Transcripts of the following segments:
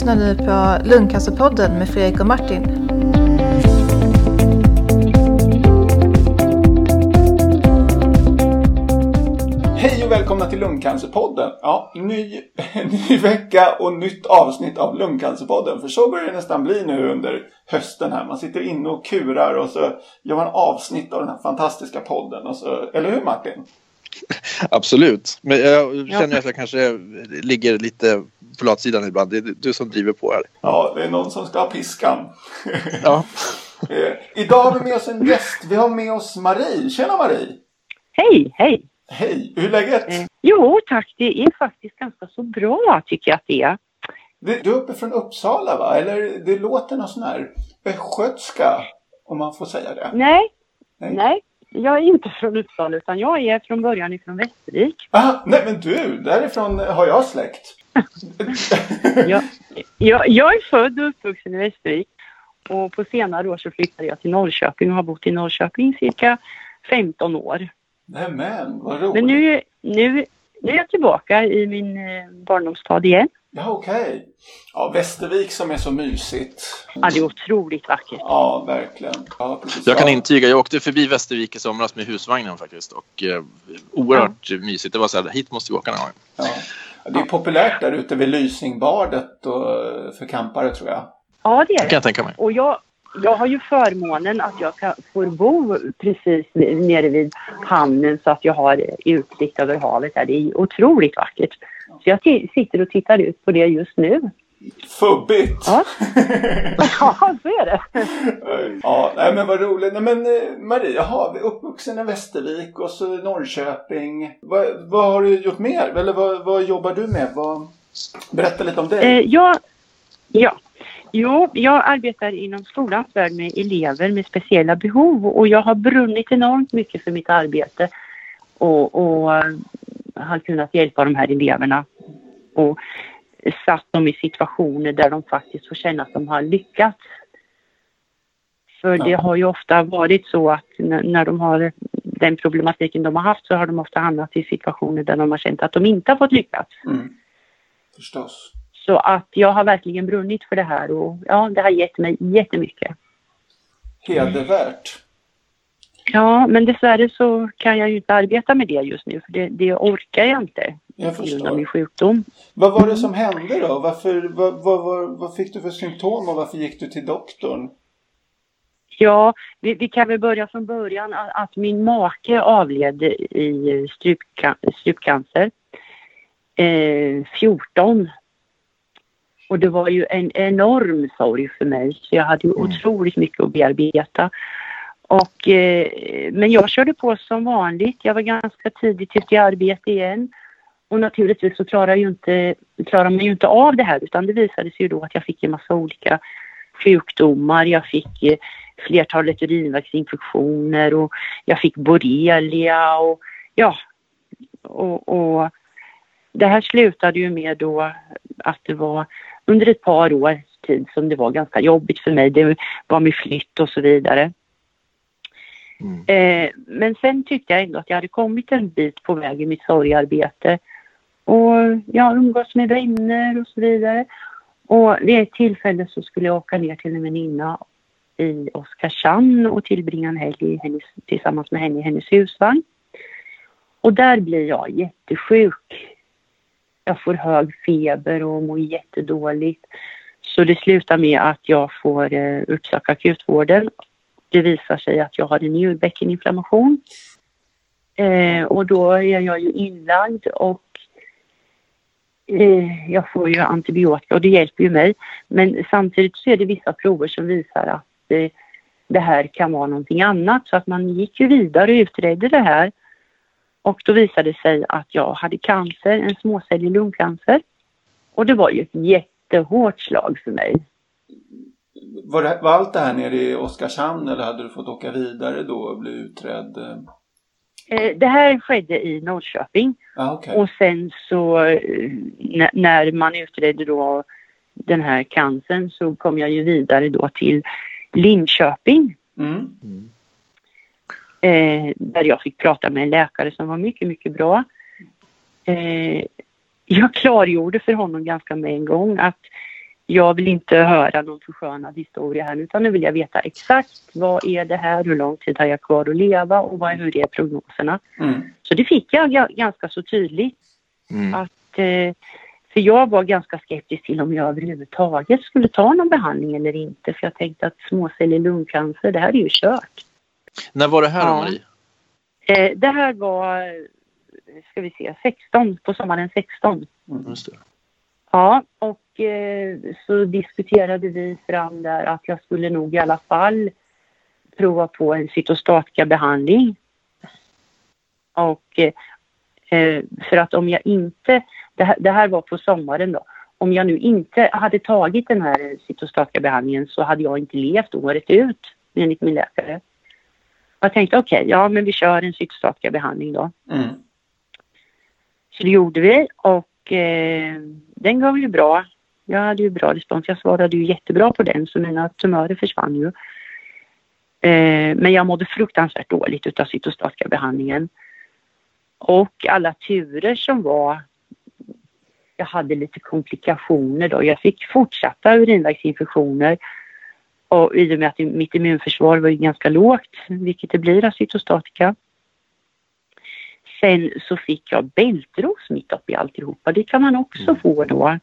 lyssnar nu på Lungcancerpodden med Fredrik och Martin. Hej och välkomna till Lungcancerpodden. Ja, ny, ny vecka och nytt avsnitt av Lungcancerpodden. För så börjar det nästan bli nu under hösten här. Man sitter inne och kurar och så gör man avsnitt av den här fantastiska podden. Och så, eller hur Martin? Absolut. Men jag känner att jag kanske ligger lite på latsidan ibland. Det är du som driver på här. Ja, det är någon som ska ha piskan. Ja. Eh, Idag har vi med oss en gäst. Vi har med oss Marie. Tjena Marie! Hej, hej! Hej! Hur är läget? Eh, jo tack, det är faktiskt ganska så bra tycker jag att det är. Du du är uppe från Uppsala va? Eller det låter någon sån här östgötska. Om man får säga det. Nej, Nej. nej, jag är inte från Uppsala utan jag är från början ifrån Västervik. Ah, nej men du, därifrån har jag släkt. Jag, jag, jag är född och uppvuxen i Västervik och på senare år så flyttade jag till Norrköping och har bott i Norrköping cirka 15 år. Nämen, vad roligt. Men nu, nu, nu är jag tillbaka i min eh, barndomsstad igen. Ja, okej. Ja, Västervik som är så mysigt. Ja, det är otroligt vackert. Ja, verkligen. Ja, precis. Jag kan Ja. intyga, jag åkte förbi Västervik i somras med husvagnen faktiskt och eh, oerhört mysigt. Det var så här, hit måste vi åka någon gång. Ja. Ja, Det är populärt där ute vid Lysingbadet och för campare tror jag. Ja, det är Det kan jag tänka mig. Och jag, jag har ju förmånen att jag kan, får bo precis nere vid hamnen så att jag har utsikt över havet här. Det är otroligt vackert. Så jag sitter och tittar ut på det just nu. Fubbigt! Ja. Ja, så är det. Ja, nej men vad roligt. Nej men eh, Marie, jaha, uppvuxen i Västervik och så Norrköping. Vad, vad har du gjort mer? Eller vad, vad jobbar du med? Vad... Berätta lite om dig. Eh, jag, ja. Jo, jag arbetar inom skolans värld med elever med speciella behov och jag har brunnit enormt mycket för mitt arbete och, och har kunnat hjälpa de här eleverna och satt dem i situationer där de faktiskt får känna att de har lyckats. För det Ja. har ju ofta varit så att när, när de har den problematiken de har haft så har de ofta hamnat i situationer där de har känt att de inte har fått lyckas. Mm. Förstås. Så att jag har verkligen brunnit för det här och ja, det har gett mig jättemycket. Hedervärt. Ja, men dessvärre så kan jag ju inte arbeta med det just nu för det, det orkar jag inte Jag av min förstår. sjukdom. Vad var det som hände då? Varför, vad, vad, vad, vad fick du för symptom och varför gick du till doktorn? Ja, vi, vi kan väl börja från början att, min make avled i strupca, strupcancer eh, 14. Och det var ju en enorm sorg för mig så jag hade ju Mm. otroligt mycket att bearbeta. Och, eh, men jag körde på som vanligt. Jag var ganska tidigt ute i arbete igen. Och naturligtvis så klarar, ju inte, klarar man ju inte av det här utan det visade sig ju då att jag fick en massa olika sjukdomar. Jag fick eh, flertalet urinvägsinfektioner och jag fick borrelia och ja. Och, och det här slutade ju med då att det var under ett par års tid som det var ganska jobbigt för mig. Det var med flytt och så vidare. Mm. Eh, men sen tyckte jag ändå att jag hade kommit en bit på väg i mitt sorgarbete. Och jag umgås med vänner och så vidare. Och vid ett tillfälle så skulle jag åka ner till en väninna i Oskarshamn och tillbringa en helg hennes, tillsammans med henne i hennes husvagn. Och där blir jag jättesjuk. Jag får hög feber och mår jättedåligt. Så det slutar med att jag får eh, uppsöka akutvården. Det visar sig att jag har en njurbäckeninflammation. Eh, och då är jag ju inlagd och eh, jag får ju antibiotika och det hjälper ju mig. Men samtidigt så är det vissa prover som visar att eh, det här kan vara någonting annat. Så att man gick ju vidare och utredde det här. Och då visade det sig att jag hade cancer, en småcellig lungcancer. Och det var ju ett jättehårt slag för mig. Var, det, var allt det här nere i Oskarshamn eller hade du fått åka vidare då och bli utredd? Eh, det här skedde i Norrköping. Ja, okej. Och sen så eh, när- när man utredde då den här cancern så kom jag ju vidare då till Linköping. Mm. eh, där jag fick prata med en läkare som var mycket, mycket bra. Eh, jag klargjorde för honom ganska med en gång att jag vill inte höra någon förskönad historia här utan nu vill jag veta exakt vad är det här, hur lång tid har jag kvar att leva och vad, hur är prognoserna. Mm. Så det fick jag ga- ganska så tydligt. Mm. Att, eh, för jag var ganska skeptisk till om jag överhuvudtaget skulle ta någon behandling eller inte. För jag tänkte att småcellig lungcancer, det här är ju kört. När var det här Ja. Marie? Eh, det här var, eh, ska vi se, 16, på sommaren 16. Just det. Ja, och eh, så diskuterade vi fram där att jag skulle nog i alla fall prova på en cytostatikabehandling. Och eh, eh, för att om jag inte, det här, det här var på sommaren då, om jag nu inte hade tagit den här cytostatikabehandlingen så hade jag inte levt året ut enligt min läkare. Jag tänkte okej, ja men vi kör en cytostatikabehandling då. Mm. Så det gjorde vi och eh, den gav ju bra. Jag hade ju bra respons. Jag svarade ju jättebra på den så mina tumörer försvann ju. Eh, men jag mådde fruktansvärt dåligt utav cytostatikabehandlingen. Och alla turer som var. Jag hade lite komplikationer då. Jag fick fortsatta urinvägsinfektioner. Och i och med att mitt immunförsvar var ju ganska lågt, vilket det blir av cytostatika. Sen så fick jag bältros mitt uppe i alltihopa. Det kan man också få då.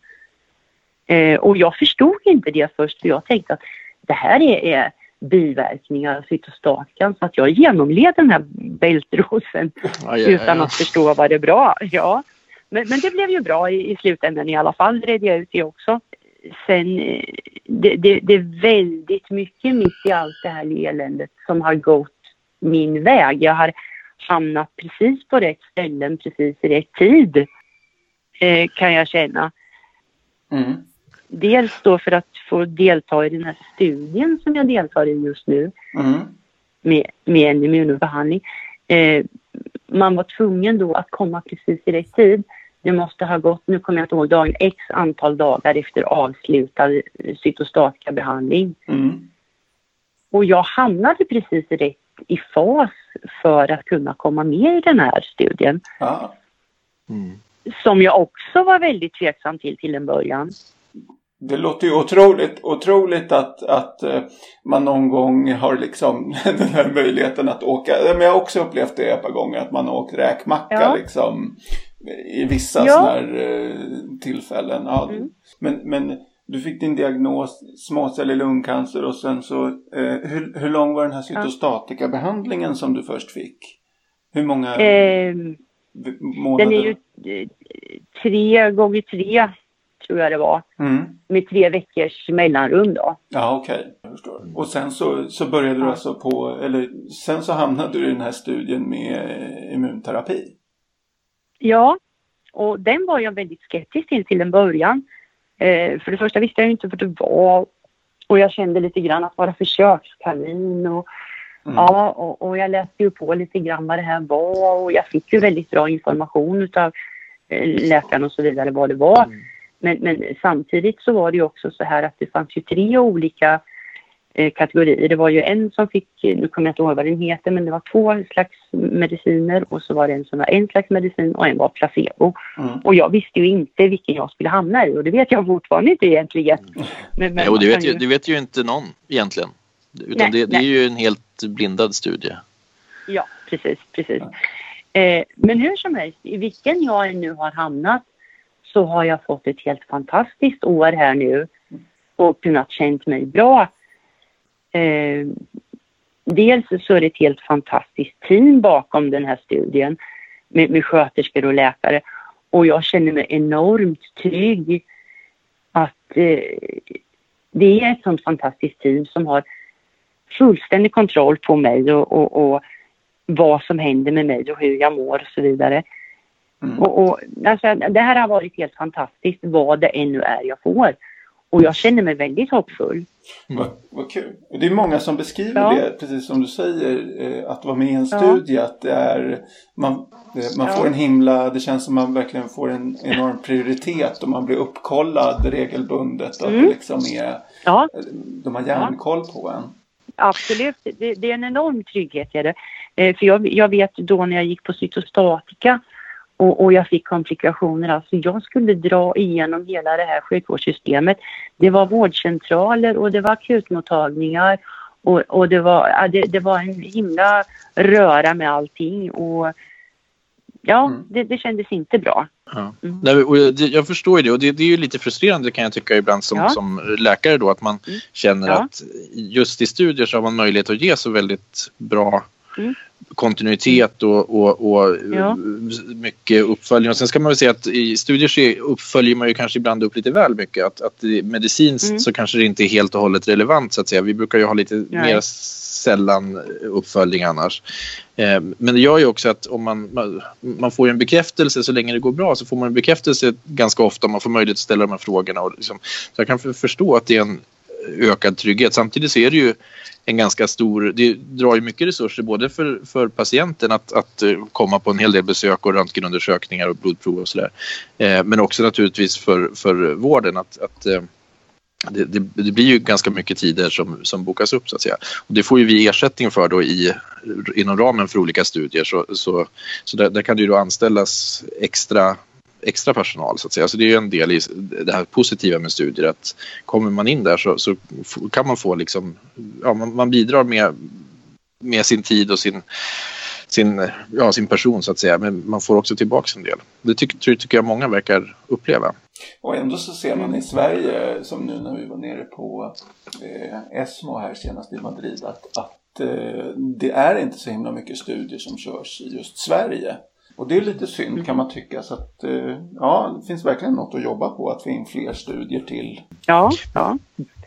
Eh, och jag förstod inte det först för jag tänkte att det här är, är biverkningar av cytostatikan så att jag genomled den här bältrosen aj, aj. utan att förstå vad det bra. Ja. Men, men det blev ju bra i, i slutändan i alla fall, redde jag ut det också. Sen, eh, det, det, det är väldigt mycket mitt i allt det här eländet som har gått min väg. Jag har hamnat precis på rätt ställen, precis i rätt tid, eh, kan jag känna. Mm. Dels då för att få delta i den här studien som jag deltar i just nu Mm. med, med en immunbehandling. Eh, man var tvungen då att komma precis i rätt tid. Det måste ha gått, nu kommer jag inte ihåg dagen, x antal dagar efter avslutad cytostatikabehandling. Mm. Och jag hamnade precis rätt i fas för att kunna komma med i den här studien. Ja. Mm. Som jag också var väldigt tveksam till till en början. Det låter ju otroligt, otroligt att, att eh, man någon gång har liksom den här möjligheten att åka. Men jag har också upplevt det ett par gånger att man har åkt räkmacka Ja. liksom i vissa Ja. sådana här eh, tillfällen. Ja. Mm. Men, men du fick din diagnos småcellig lungcancer och sen så eh, hur, hur lång var den här cytostatikabehandlingen som du först fick? Hur många Eh, månader? den är ju eh, tre gånger tre, tror jag det var, Mm. med tre veckors mellanrum då. Ja, okej. Jag förstår. Och sen så, så började du alltså på, eller sen så hamnade du i den här studien med eh, immunterapi. Ja, och den var jag väldigt skeptisk till till en början. Eh, för det första visste jag ju inte vad det var och jag kände lite grann att vara försökskanin och Mm. ja, och, och jag läste ju på lite grann vad det här var och jag fick ju väldigt bra information utav eh, läkaren och så vidare vad det var. Mm. Men, men samtidigt så var det ju också så här att det fanns ju tre olika kategorier. Det var ju en som fick, eh, nu kommer jag inte ihåg vad den heter, men det var två slags mediciner och så var det en som var en slags medicin och en var placebo. Mm. Och jag visste ju inte vilken jag skulle hamna i och det vet jag fortfarande inte egentligen. Men, men Nej, och det vet, ju, det vet ju inte någon egentligen. Utan Nej, det, det är ju en helt blindad studie. Ja, precis, precis. Eh, men hur som helst, i vilken jag nu har hamnat så har jag fått ett helt fantastiskt år här nu och kunnat känt mig bra. Eh, dels så är det ett helt fantastiskt team bakom den här studien med, med sköterskor och läkare och jag känner mig enormt trygg att eh, det är ett sånt fantastiskt team som har fullständig kontroll på mig och, och, och vad som händer med mig och hur jag mår och så vidare. Mm. Och, och, alltså, det här har varit helt fantastiskt vad det ännu är jag får. Och jag känner mig väldigt hoppfull. Vad, vad kul. Och det är många som beskriver Ja. det, precis som du säger, eh, att vara med i en Ja. studie. Att det är, man eh, man Ja. får en himla, det känns som man verkligen får en enorm prioritet och man blir uppkollad regelbundet. Och att Mm. det liksom är, Ja, de har järnkoll på en. absolut. Det, det är en enorm trygghet. Är det. Eh, för jag, jag vet då när jag gick på cytostatika och, och jag fick komplikationer. Alltså jag skulle dra igenom hela det här sjukvårdssystemet. Det var vårdcentraler och det var akutmottagningar och, och det, var, det, det, var en himla röra med allting. Och ja, mm. det, det kändes inte bra. Ja. Mm. Nej, och jag, jag, förstår ju det och det, det, är ju lite frustrerande kan jag tycka ibland som, ja. som läkare då att man mm. känner ja. att just i studier så har man möjlighet att ge så väldigt bra mm. Kontinuitet och, och, och ja. mycket uppföljning. Och sen ska man väl säga att i studier så uppföljer man ju kanske ibland upp lite väl mycket. Att, att medicinskt mm. så kanske det inte är helt och hållet relevant så att säga. Vi brukar ju ha lite Nej. mer sällan uppföljning annars. Eh, men det gör ju också att om man, man får en bekräftelse så länge det går bra så får man en bekräftelse ganska ofta man får möjlighet att ställa de här frågorna. Och liksom, så jag kan förstå att det är en ökad trygghet. Samtidigt så är det ju en ganska stor, det drar ju mycket resurser både för, för patienten att, att eh, komma på en hel del besök och röntgenundersökningar och blodprov och sådär. Eh, men också naturligtvis för, för vården att, att eh, det, det, det, blir ju ganska mycket tider som, som bokas upp så att säga. Och det får ju vi ersättning för då i, inom ramen för olika studier så, så, så där, där kan det ju då anställas extra extra personal så att säga. Så det är ju en del i det här positiva med studier att kommer man in där så, så kan man få liksom, ja man, man bidrar med, med sin tid och sin sin, ja, sin person så att säga. Men man får också tillbaka en del. Det tycker, tycker jag många verkar uppleva. Och ändå så ser man i Sverige, som nu när vi var nere på eh, ESMO här senast i Madrid, att, att eh, det är inte så himla mycket studier som körs i just Sverige. Och det är lite synd kan man tycka. Så att, eh, ja, det finns verkligen något att jobba på att få in fler studier till. Ja, ja.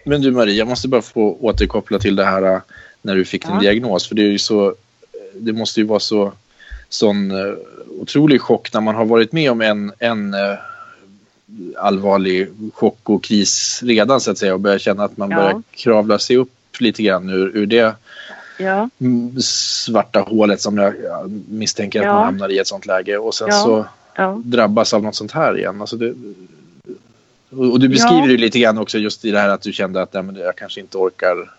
Men du Marie, jag måste bara få återkoppla till det här eh, när du fick din diagnos. För det är ju så det måste ju vara så sån otrolig chock när man har varit med om en, en allvarlig chock och kris redan så att säga och börjar känna att man ja. börjar kravla sig upp lite grann ur, ur det ja. svarta hålet som jag, misstänker att ja. man hamnar i ett sånt läge och sen så drabbas av något sånt här igen. Alltså det, och du beskriver ju lite grann också just i det här att du kände att nej, men jag kanske inte orkar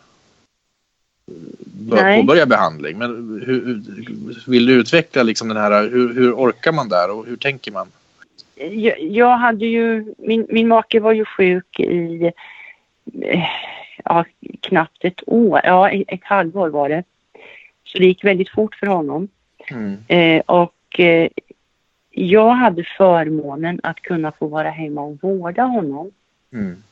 påbörja behandling. Men hur, vill du utveckla liksom den här, hur, hur orkar man där och hur tänker man? Jag, jag hade ju, min, min make var ju sjuk i ja, knappt ett år, ja ett halvår var det. Så det gick väldigt fort för honom. Mm. Eh, och eh, jag hade förmånen att kunna få vara hemma och vårda honom. Mm.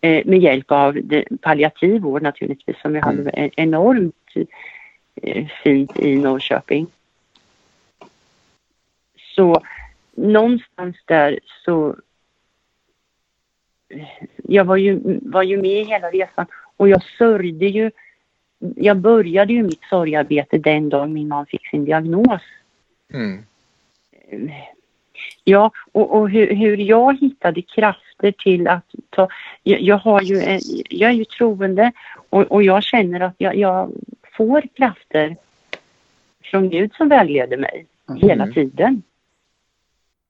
Eh, med hjälp av palliativ vård naturligtvis som vi hade mm. enormt eh, fint i Norrköping. Så någonstans där så jag var ju, var ju med hela resan och jag sörjde ju. Jag började ju mitt sorgarbete den dagen min man fick sin diagnos. Mm. Ja, och, och hur, hur, jag hittade krafter till att ta... Jag, jag har ju, en, jag är ju troende och, och jag känner att jag, jag, får krafter från Gud som vägleder mig mm. hela tiden.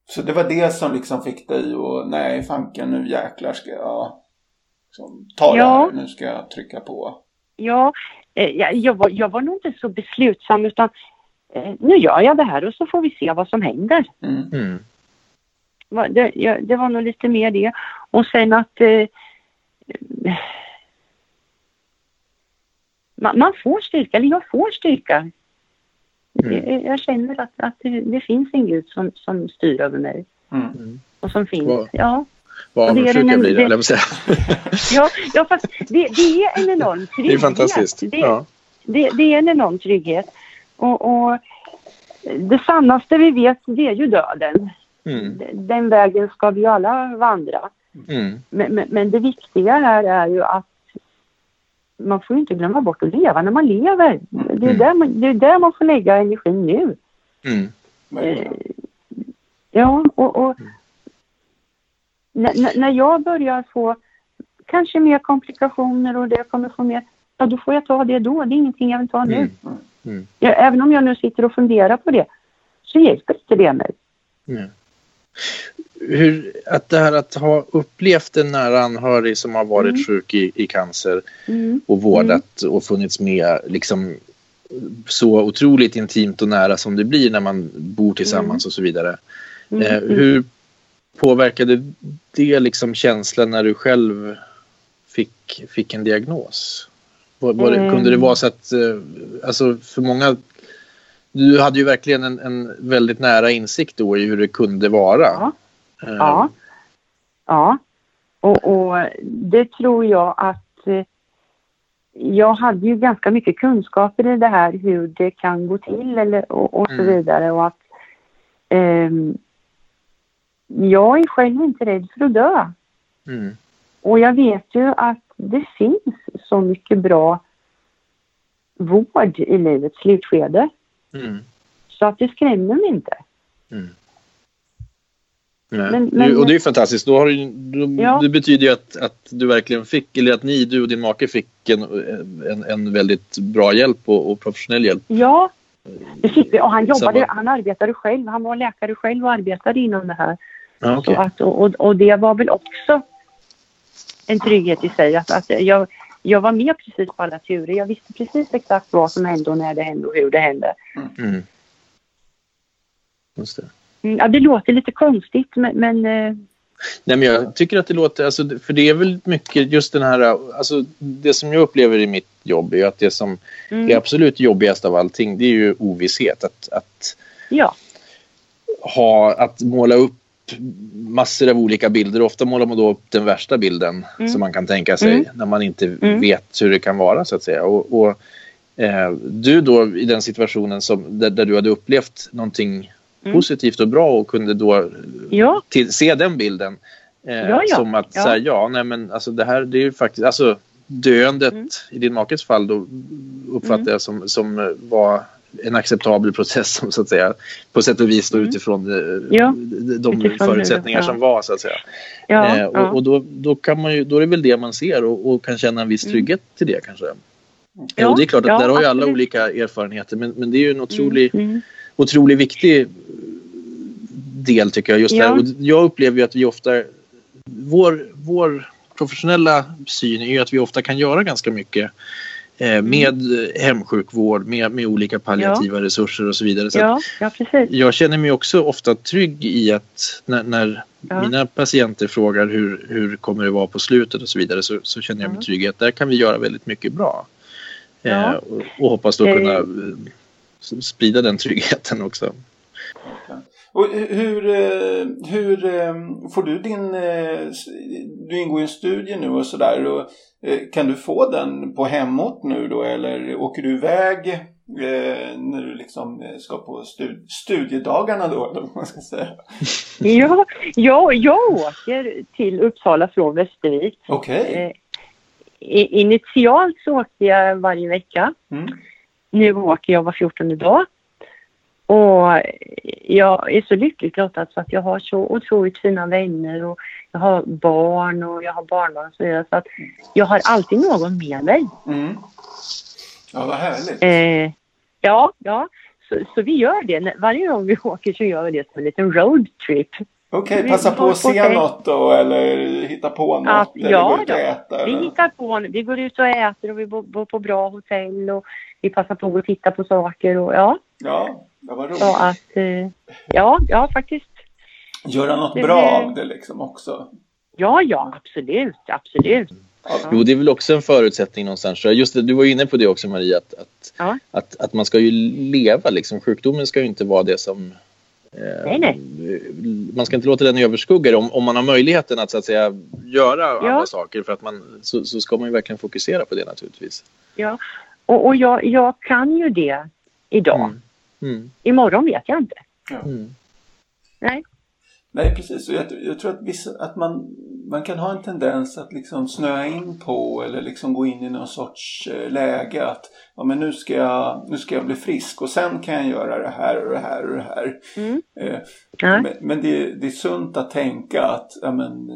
Så det var det som liksom fick dig att, nej fanken nu jäklar ska jag liksom, ta ja. det här, nu ska jag trycka på. Ja, eh, jag, jag, var, jag var nog inte så beslutsam utan eh, nu gör jag det här och så får vi se vad som händer. Mm. Mm. Det, ja, det, var nog lite mer det. Och sen att eh, man, man, får styrka, eller jag får styrka. Mm. Jag, jag, känner att, att det, det, finns en Gud som, som styr över mig. Mm. Och som finns, Vad, ja. Vad avundsjuk jag blir, eller säga. ja, ja, fast det, det, är en enorm trygghet. Det är fantastiskt. Det, ja. det, det är en enorm trygghet. Och, och det sannaste vi vet, det är ju döden. Mm. Den vägen ska vi alla vandra. Mm. Men, men, men, det viktiga här är ju att man får inte glömma bort att leva när man lever. Det är, mm. där, man, det är där man får lägga energin nu. Mm. Eh, ja, och, och när, när jag börjar få kanske mer komplikationer och det kommer få mer, ja då får jag ta det då. Det är ingenting jag vill ta nu. Mm. Mm. Ja, även om jag nu sitter och funderar på det så hjälper inte det mig. Mm hur, att det här att ha upplevt en nära anhörig som har varit mm. sjuk i, i cancer mm. och vårdat mm. och funnits med liksom så otroligt intimt och nära som det blir när man bor tillsammans mm. och så vidare. Mm. Eh, mm. hur påverkade det liksom känslan när du själv fick, fick en diagnos? Var, var det, kunde det vara så att, eh, alltså för många, du hade ju verkligen en, en väldigt nära insikt då i hur det kunde vara. Ja. Ja. ja. Och, och, det tror jag att eh, jag hade ju ganska mycket kunskaper i det här hur det kan gå till eller, och, och så mm. vidare och att eh, jag är själv inte rädd för att dö. Mm. Och jag vet ju att det finns så mycket bra vård i livets slutskede. Mm. Så att det skrämmer mig inte. Mm. Men, men, och det är ju fantastiskt. Då har du, då, ja. Det betyder ju att, att du verkligen fick, eller att ni, du och din make fick en, en, en väldigt bra hjälp och, och professionell hjälp. Ja, det fick vi. Och han jobbade, Samma. han arbetade själv. Han var läkare själv och arbetade inom det här. Ja, okay. att, och, och det var väl också en trygghet i sig. Att, att jag, jag var med precis på alla turer. Jag visste precis exakt vad som hände och när det hände och hur det hände. Mm. Just det. Mm, ja, det låter lite konstigt men... men eh... Nej, men jag tycker att det låter, alltså, för det är väl mycket just den här, alltså det som jag upplever i mitt jobb är att det som mm. är absolut jobbigast av allting det är ju ovisshet. Att, att, ja. ha, att måla upp massor av olika bilder. Ofta målar man då upp den värsta bilden mm. som man kan tänka sig mm. när man inte mm. vet hur det kan vara så att säga. Och, och eh, du då i den situationen som, där, där, du hade upplevt någonting mm. positivt och bra och kunde då ja. till, se den bilden. Eh, ja, ja. Som att ja. Här, ja, nej men alltså det här det är ju faktiskt, alltså döendet mm. i din makes fall då uppfattar mm. jag som, som var en acceptabel process som så att säga på sätt och vis då mm. utifrån eh, ja. de utifrån förutsättningar ja. som var så att säga. Ja, eh, och, och, då, då kan man ju, då är det väl det man ser och, och kan känna en viss mm. trygghet mm. till det kanske. Ja, och det är klart att där har ju alla olika erfarenheter men, men det är ju en otrolig, mm. Otroligt viktig del tycker jag. Just där. Och jag upplever ju att vi ofta, vår, vår professionella syn är ju att vi ofta kan göra ganska mycket Eh, med hemsjukvård, med, med olika palliativa ja. resurser och så vidare. Så ja, ja, precis. Jag känner mig också ofta trygg i att när, när ja. mina patienter frågar hur, hur kommer det vara på slutet och så vidare så, så känner jag mig trygg i att där kan vi göra väldigt mycket bra. Eh, och, och, hoppas då kunna sprida den tryggheten också. Och hur, eh, hur eh, får du din... Eh, du ingår i en studie nu och sådär. Kan du få den på hemort nu då eller åker du iväg när du liksom ska på studiedagarna då? Eller man ska säga. ja, ja, jag åker till Uppsala från Västervik. Okej. Okay. Initialt så åkte jag varje vecka. Mm. Nu åker jag var 14 dag. Och jag är så lyckligt lottad så att jag har så otroligt fina vänner och jag har barn och jag har barnbarn och så vidare. Så att jag har alltid någon med mig. Mm. Ja, vad härligt. Eh, ja, ja. Så, så, vi gör det. Varje gång vi åker så gör vi det som en liten roadtrip. Okej, okay, passa på att se något då eller hitta på något? Att, ja, och äta, vi hittar på. Vi går ut och äter och vi bor på bra hotell och vi passar på att titta på saker och ja. Ja, det var roligt. Så att, eh, ja, ja faktiskt. Göra något det, bra av det liksom också. Ja, ja, absolut, absolut. Ja. Jo, det är väl också en förutsättning någonstans. Just det, du var inne på det också Maria, att, att, ja. att, att, man ska ju leva liksom. Sjukdomen ska ju inte vara det som eh, nej, nej. Man ska inte låta den överskugga om, om man har möjligheten att så att säga göra ja. andra saker för att man så, så ska man ju verkligen fokusera på det naturligtvis. Ja, och, och jag, jag kan ju det idag. Mm. Mm. Imorgon vet jag inte. Ja. Mm. Nej. Nej, precis. Och jag, jag tror att, vissa, att man, man kan ha en tendens att liksom snöa in på eller liksom gå in i någon sorts eh, läge att ja, men nu, ska jag, nu ska jag bli frisk och sen kan jag göra det här och det här och det här. Mm. Eh, ja. Men, men det, det, är sunt att tänka att ja, men,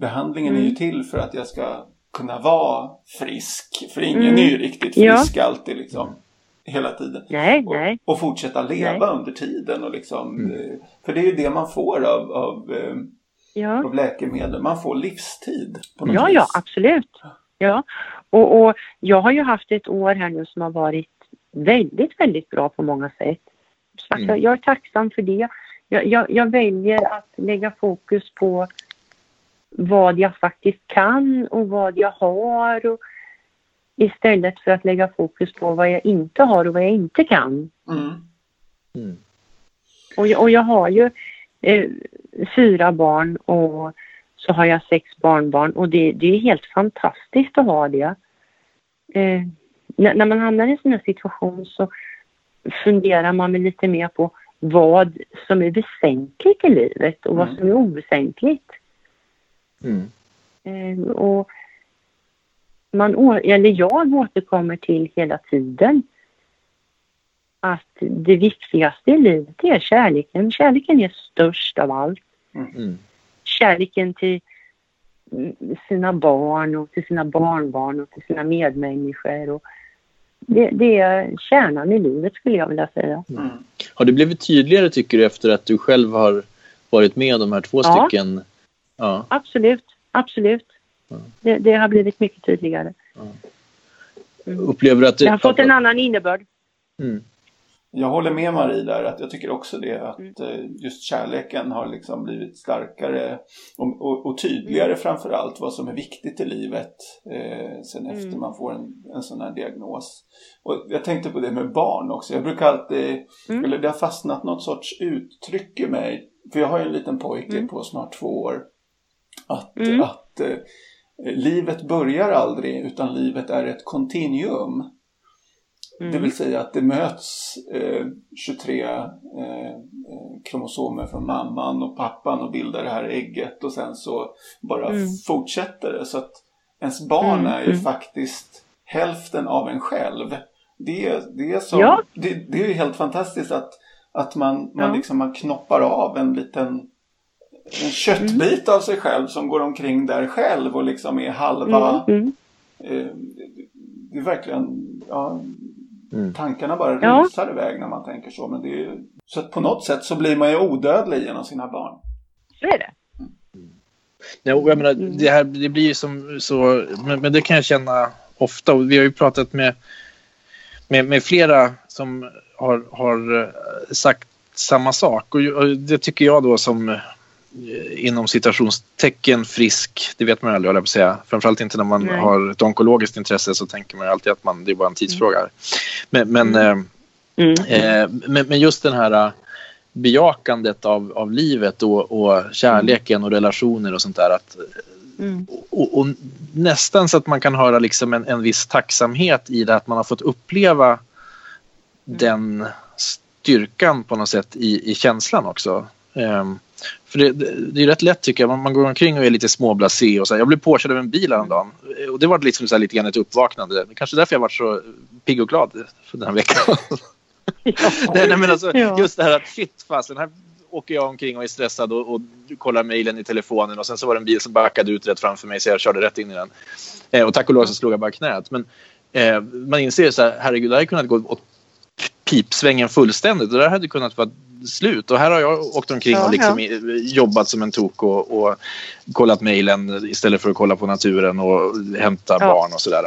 behandlingen är ju mm. till för att jag ska kunna vara frisk. För ingen mm. är ju riktigt frisk ja. alltid liksom hela tiden. Nej, och, nej. och fortsätta leva nej. under tiden. Och liksom, mm. Eh, för det är ju det man får av, av, eh, ja. av läkemedel. Man får livstid. På något ja, vis. ja, absolut. Ja. Och, och jag har ju haft ett år här nu som har varit väldigt, väldigt bra på många sätt. Så mm. jag, jag, är tacksam för det. Jag, jag, jag, väljer att lägga fokus på vad jag faktiskt kan och vad jag har och istället för att lägga fokus på vad jag inte har och vad jag inte kan. Mm. Mm. Och, jag, och jag har ju eh, fyra barn och så har jag sex barnbarn och det, det är helt fantastiskt att ha det. Eh, när, när, man hamnar i en sån här situation så funderar man lite mer på vad som är väsentligt i livet och mm. vad som är oväsentligt. Mm. Eh, och man, eller jag återkommer till hela tiden att det viktigaste i livet är kärleken. Kärleken är störst av allt. Mm. Kärleken till sina barn och till sina barnbarn och till sina medmänniskor. Och det, det är kärnan i livet skulle jag vilja säga. Mm. Har det blivit tydligare tycker du efter att du själv har varit med de här två ja. stycken? Ja, absolut. Absolut. Ja. Det, det, har blivit mycket tydligare. Ja. Mm. Upplever att det... Jag har fått en annan innebörd. Mm. Jag håller med Marie där, att jag tycker också det att mm. Eh, just kärleken har liksom blivit starkare och, och, och tydligare mm. framför allt vad som är viktigt i livet eh, sen efter mm. man får en, en sån här diagnos. Och jag tänkte på det med barn också. Jag brukar alltid, mm. eller det har fastnat något sorts uttryck i mig, för jag har ju en liten pojke mm. på snart två år, att, mm. att eh, livet börjar aldrig utan livet är ett kontinuum. Mm. Det vill säga att det möts eh, 23 eh, eh, kromosomer från mamman och pappan och bildar det här ägget och sen så bara mm. fortsätter det. Så att ens barn mm. är ju mm. faktiskt hälften av en själv. Det, det, är, så, ja. det, det är helt fantastiskt att, att man, man, ja. liksom, man knoppar av en liten en köttbit av sig själv som går omkring där själv och liksom är halva... Mm. Eh, det är verkligen... Ja, Mm. Tankarna bara ja. rusar iväg när man tänker så. Men det är ju, så att på något sätt så blir man ju odödlig genom sina barn. Så är det. Mm. Ja, jag menar, det, här, det blir ju som så, men, men, det kan jag känna ofta. Och vi har ju pratat med, med, med flera som har, har eh, sagt samma sak. Och, och det tycker jag då som inom citationstecken frisk, det vet man aldrig, jag på att säga. Framförallt inte när man Nej. har ett onkologiskt intresse så tänker man alltid att man, det är bara en tidsfråga. Mm. Men, men, mm. Eh, mm. Eh, men, men, just den här eh, bejakandet av, av livet och, och kärleken och relationer och sånt där. Att, mm. och, och, nästan så att man kan höra liksom en, en viss tacksamhet i det att man har fått uppleva mm. den styrkan på något sätt i, i känslan också. Um, för det, det, det, är rätt lätt tycker jag. Man, man går omkring och är lite småblasé och så här. Jag blev påkörd av en bil häromdagen. Och det var liksom så här lite grann ett uppvaknande. Kanske därför jag varit så pigg och glad för den här veckan. Ja. nej, men alltså, ja. Just det här att shit fasen, här åker jag omkring och är stressad och, och kollar mejlen i telefonen och sen så var det en bil som backade ut rätt framför mig så jag körde rätt in i den. Eh, och tack och lov så slog jag bara knät. Men eh, man inser så här, herregud, det hade kunnat gå åt pipsvängen fullständigt. Det där hade kunnat vara slut. Och här har jag åkt omkring och liksom ja. jobbat som en tok och, och kollat mejlen istället för att kolla på naturen och hämta ja. barn och sådär.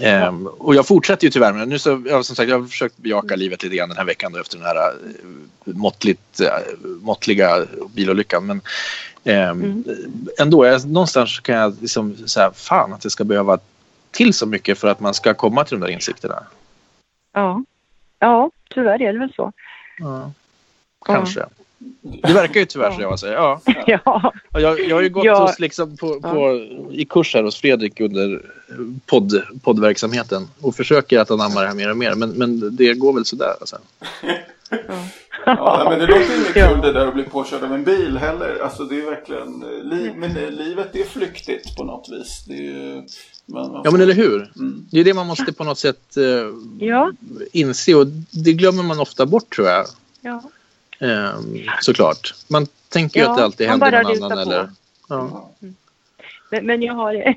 Ehm, och jag fortsätter ju tyvärr med Nu så, jag, som sagt, jag har försökt bejaka mm. livet lite grann den här veckan då, efter den här äh, måttligt, äh, måttliga bilolyckan. Men ähm, mm. ändå, jag, någonstans kan jag liksom säga fan att det ska behöva till så mycket för att man ska komma till de där insikterna. Ja, ja tyvärr är det väl så. Ja. Kanske. Det verkar ju tyvärr så jag säger. Ja. ja. Jag, jag har ju gått ja. hos, liksom på, på, i kurs här hos Fredrik under podd, poddverksamheten och försöker att anamma det här mer och mer. Men, men det går väl sådär. Alltså. Ja. ja, men det låter inte kul det där att bli påkörd av en bil heller. Alltså det är verkligen, li, men livet är flyktigt på något vis. Det är ju, man, man ja men eller hur. Mm. Det är det man måste på något sätt eh, ja. inse och det glömmer man ofta bort tror jag. Ja. Ehm, såklart. Man tänker ju ja, att det alltid händer någon annan. Eller, ja. Mm. Men, men, jag har,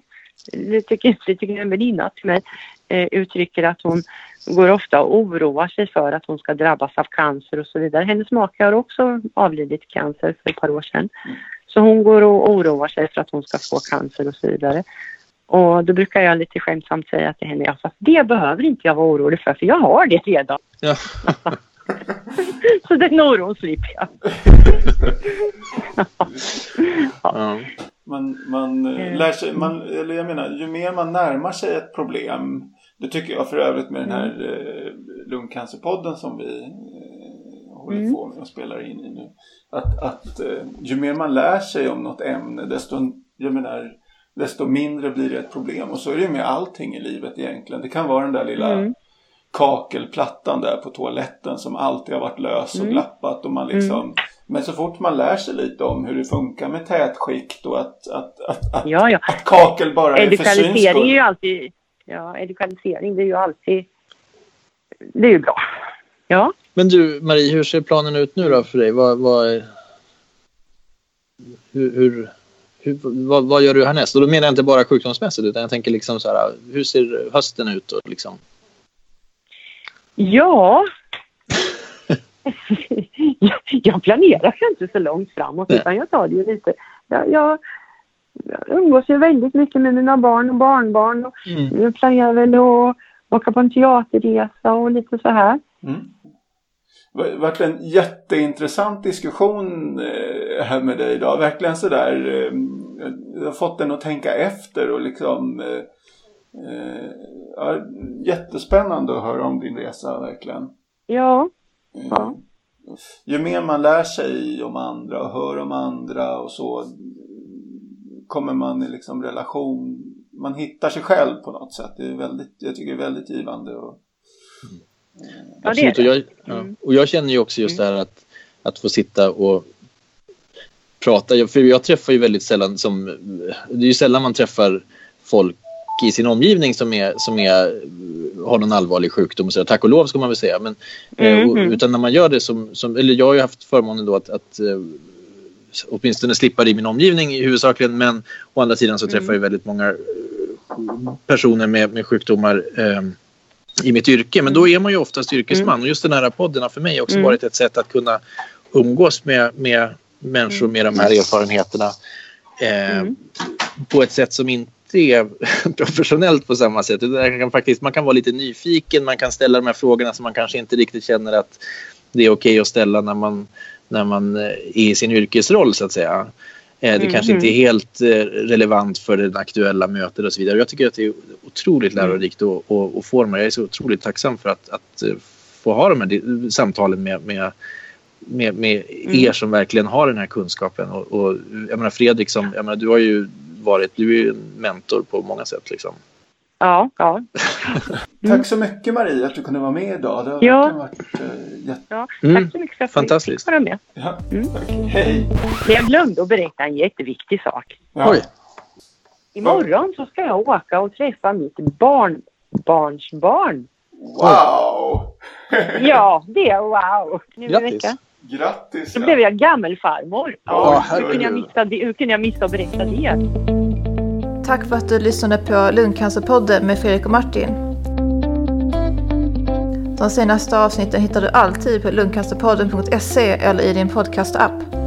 det tycker, det tycker en väninna till mig eh, uttrycker att hon går ofta och oroar sig för att hon ska drabbas av cancer och så vidare. Hennes make har också avlidit cancer för ett par år sedan. Så hon går och oroar sig för att hon ska få cancer och så vidare. Och då brukar jag lite skämtsamt säga till henne, fast det behöver inte jag vara orolig för, för jag har det redan. Ja. så den oron slipper jag. ja. Man, man mm. lär sig, man, eller jag menar, ju mer man närmar sig ett problem, det tycker jag för övrigt med den här eh, lungcancerpodden som vi eh, håller mm. på med och spelar in i nu. Att, att eh, ju mer man lär sig om något ämne, desto, jag menar, desto mindre blir det ett problem. Och så är det med allting i livet egentligen. Det kan vara den där lilla mm. Kakelplattan där på toaletten som alltid har varit lös och mm. glappat. Och man liksom, mm. Men så fort man lär sig lite om hur det funkar med tätskikt och att, att, att, att, ja, ja. att kakel bara är för syns är ju alltid, ja, edukalisering det är ju alltid, det är ju bra. Ja. Men du Marie, hur ser planen ut nu då för dig? Vad, vad, hur, hur hur, vad, vad, gör du härnäst? Och då menar jag inte bara sjukdomsmässigt utan jag tänker liksom så här, hur ser hösten ut? Och liksom? Ja, jag planerar inte så långt framåt Nej. utan jag tar det ju lite. Jag, jag, jag umgås ju väldigt mycket med mina barn och barnbarn och mm. jag planerar väl att åka på en teaterresa och lite så här. Mm. Det varit en jätteintressant diskussion eh, här med dig idag. Verkligen sådär, eh, jag har fått den att tänka efter och liksom eh, ja, jättespännande att höra om din resa verkligen. Ja. ja. Ju mer man lär sig om andra och hör om andra och så kommer man i liksom relation, man hittar sig själv på något sätt. Det är väldigt, jag tycker det är väldigt givande. Och, mm. Absolut. Och, jag, ja. Mm. och jag känner ju också just mm. det här att, att få sitta och prata. För jag träffar ju väldigt sällan som... Det är ju sällan man träffar folk i sin omgivning som, är, som är, har någon allvarlig sjukdom. Så tack och lov ska man väl säga. Men, mm -hmm. och, utan när man gör det som, som... Eller jag har ju haft förmånen då att, att uh, åtminstone slippa det i min omgivning i huvudsakligen. Men å andra sidan så träffar mm. jag väldigt många personer med, med sjukdomar um, i mitt yrke. Men då är man ju oftast yrkesman mm. och just den här podden har för mig också mm. varit ett sätt att kunna umgås med, med människor med de här erfarenheterna eh, mm. på ett sätt som inte är professionellt på samma sätt. Man kan, faktiskt, man kan vara lite nyfiken, man kan ställa de här frågorna som man kanske inte riktigt känner att det är okej okay att ställa när man, när man är i sin yrkesroll så att säga. Eh, det kanske inte är helt eh, relevant för det aktuella mötet och så vidare. Jag tycker att det är otroligt mm. lärorikt att, att, att få de här. Jag är så otroligt tacksam för att, att eh, få ha de här samtalen med, med, med, med mm. er som verkligen har den här kunskapen. Och, och jag menar Fredrik, som, jag menar, du har ju varit, du är ju en mentor på många sätt. Liksom. Ja, ja. tack så mycket Marie att du kunde vara med idag. Det har ja. varit uh, jätte... ja, mm. Tack så mycket för att Fantastiskt. du fick vara med. Ja, mm. Hej. Jag glömde att berätta en jätteviktig sak. Ja. Oj. Imorgon så ska jag åka och träffa mitt barnbarnsbarn. Wow! ja, det är wow. Nu Grattis! Grattis! Då blev jag gammelfarmor. Ja, hur, kunde jag missa det? hur kunde jag missa att berätta det? Tack för att du lyssnade på Lungcancerpodden med Fredrik och Martin. De senaste avsnitten hittar du alltid på lungcancerpodden.se eller i din podcastapp.